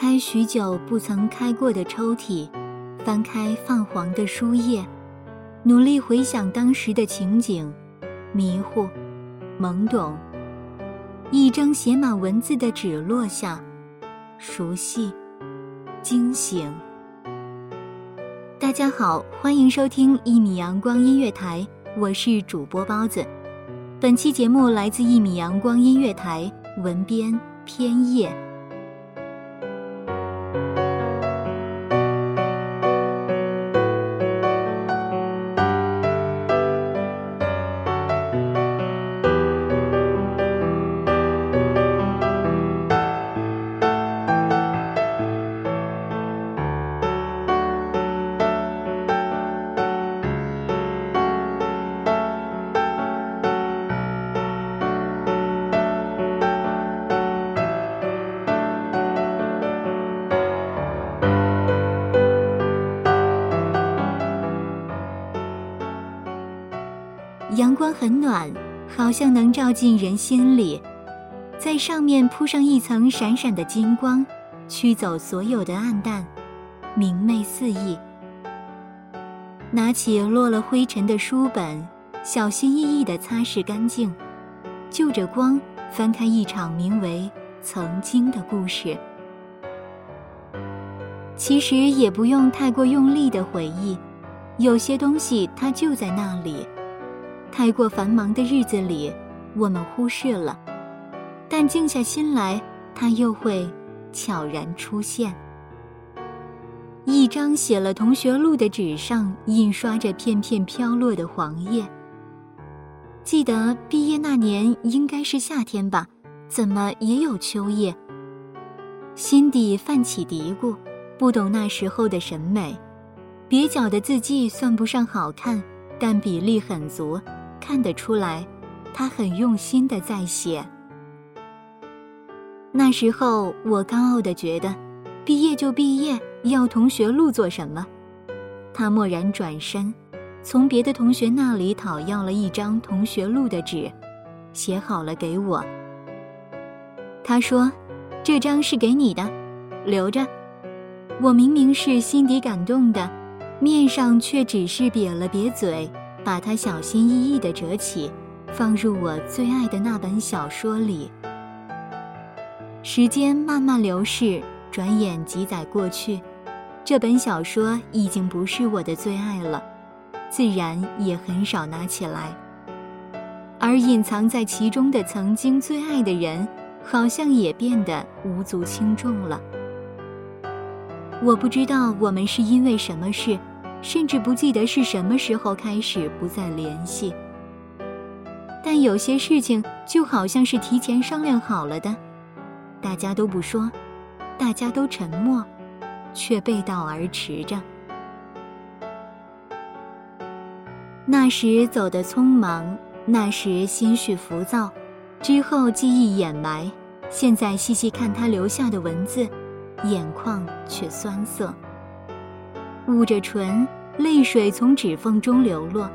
开许久不曾开过的抽屉，翻开泛黄的书页，努力回想当时的情景，迷糊，懵懂。一张写满文字的纸落下，熟悉，惊醒。大家好，欢迎收听一米阳光音乐台，我是主播包子。本期节目来自一米阳光音乐台，文编偏叶。阳光很暖，好像能照进人心里，在上面铺上一层闪闪的金光，驱走所有的暗淡，明媚四溢。拿起落了灰尘的书本，小心翼翼地擦拭干净，就着光翻开一场名为《曾经》的故事。其实也不用太过用力的回忆，有些东西它就在那里。太过繁忙的日子里，我们忽视了，但静下心来，它又会悄然出现。一张写了同学录的纸上，印刷着片片飘落的黄叶。记得毕业那年应该是夏天吧？怎么也有秋叶？心底泛起嘀咕，不懂那时候的审美。蹩脚的字迹算不上好看，但比例很足。看得出来，他很用心的在写。那时候我高傲的觉得，毕业就毕业，要同学录做什么？他蓦然转身，从别的同学那里讨要了一张同学录的纸，写好了给我。他说：“这张是给你的，留着。”我明明是心底感动的，面上却只是瘪了瘪嘴。把它小心翼翼地折起，放入我最爱的那本小说里。时间慢慢流逝，转眼几载过去，这本小说已经不是我的最爱了，自然也很少拿起来。而隐藏在其中的曾经最爱的人，好像也变得无足轻重了。我不知道我们是因为什么事。甚至不记得是什么时候开始不再联系，但有些事情就好像是提前商量好了的，大家都不说，大家都沉默，却背道而驰着。那时走得匆忙，那时心绪浮躁，之后记忆掩埋，现在细细看他留下的文字，眼眶却酸涩。捂着唇，泪水从指缝中流落，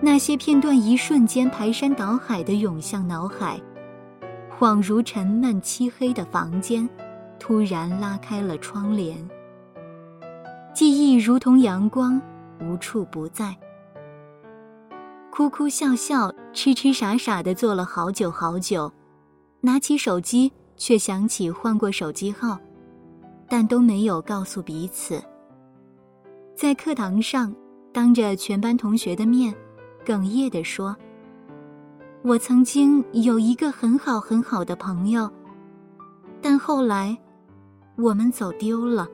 那些片段一瞬间排山倒海的涌向脑海，恍如沉闷漆黑的房间，突然拉开了窗帘。记忆如同阳光，无处不在，哭哭笑笑、痴痴傻傻的坐了好久好久，拿起手机却想起换过手机号，但都没有告诉彼此。在课堂上，当着全班同学的面，哽咽地说：“我曾经有一个很好很好的朋友，但后来，我们走丢了。”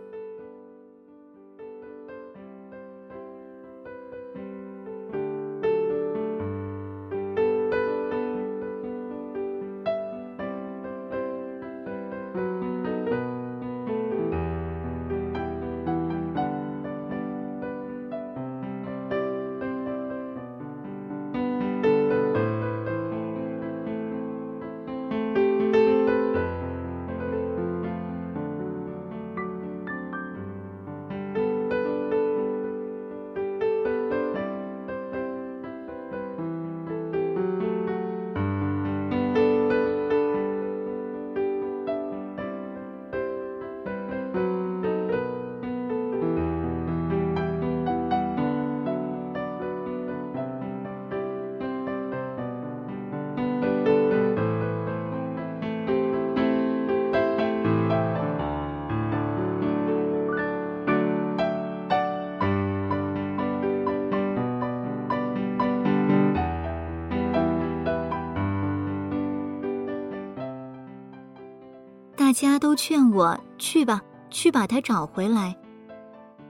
大家都劝我去吧，去把他找回来。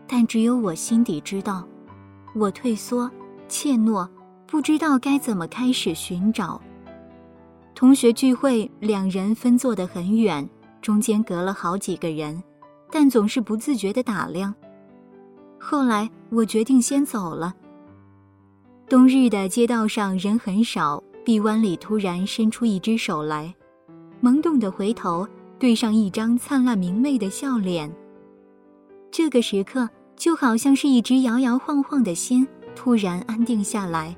但只有我心底知道，我退缩、怯懦，不知道该怎么开始寻找。同学聚会，两人分坐得很远，中间隔了好几个人，但总是不自觉地打量。后来我决定先走了。冬日的街道上人很少，臂弯里突然伸出一只手来，懵懂的回头。对上一张灿烂明媚的笑脸。这个时刻就好像是一只摇摇晃晃的心突然安定下来。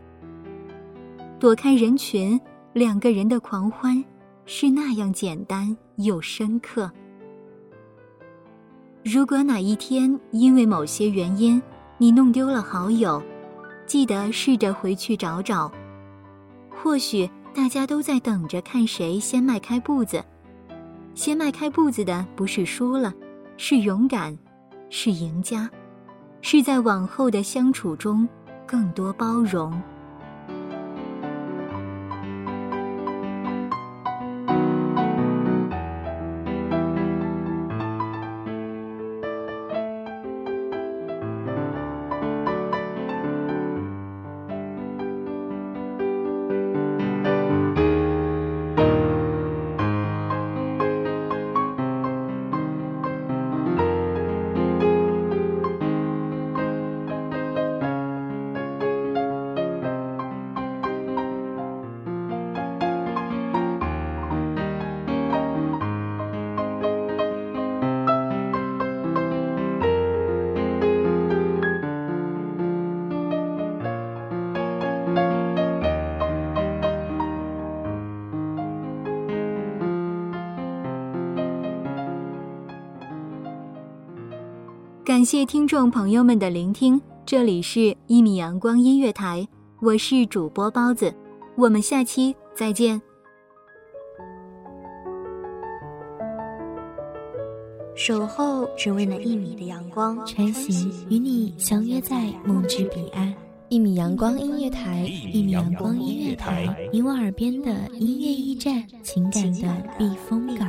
躲开人群，两个人的狂欢是那样简单又深刻。如果哪一天因为某些原因你弄丢了好友，记得试着回去找找。或许大家都在等着看谁先迈开步子。先迈开步子的不是输了，是勇敢，是赢家，是在往后的相处中更多包容。感谢听众朋友们的聆听，这里是《一米阳光音乐台》，我是主播包子，我们下期再见。守候只为那一米的阳光，晨行与你相约在梦之彼岸。一米阳光音乐台，一米阳光音乐台，你我耳边的音乐驿站，情感的避风港。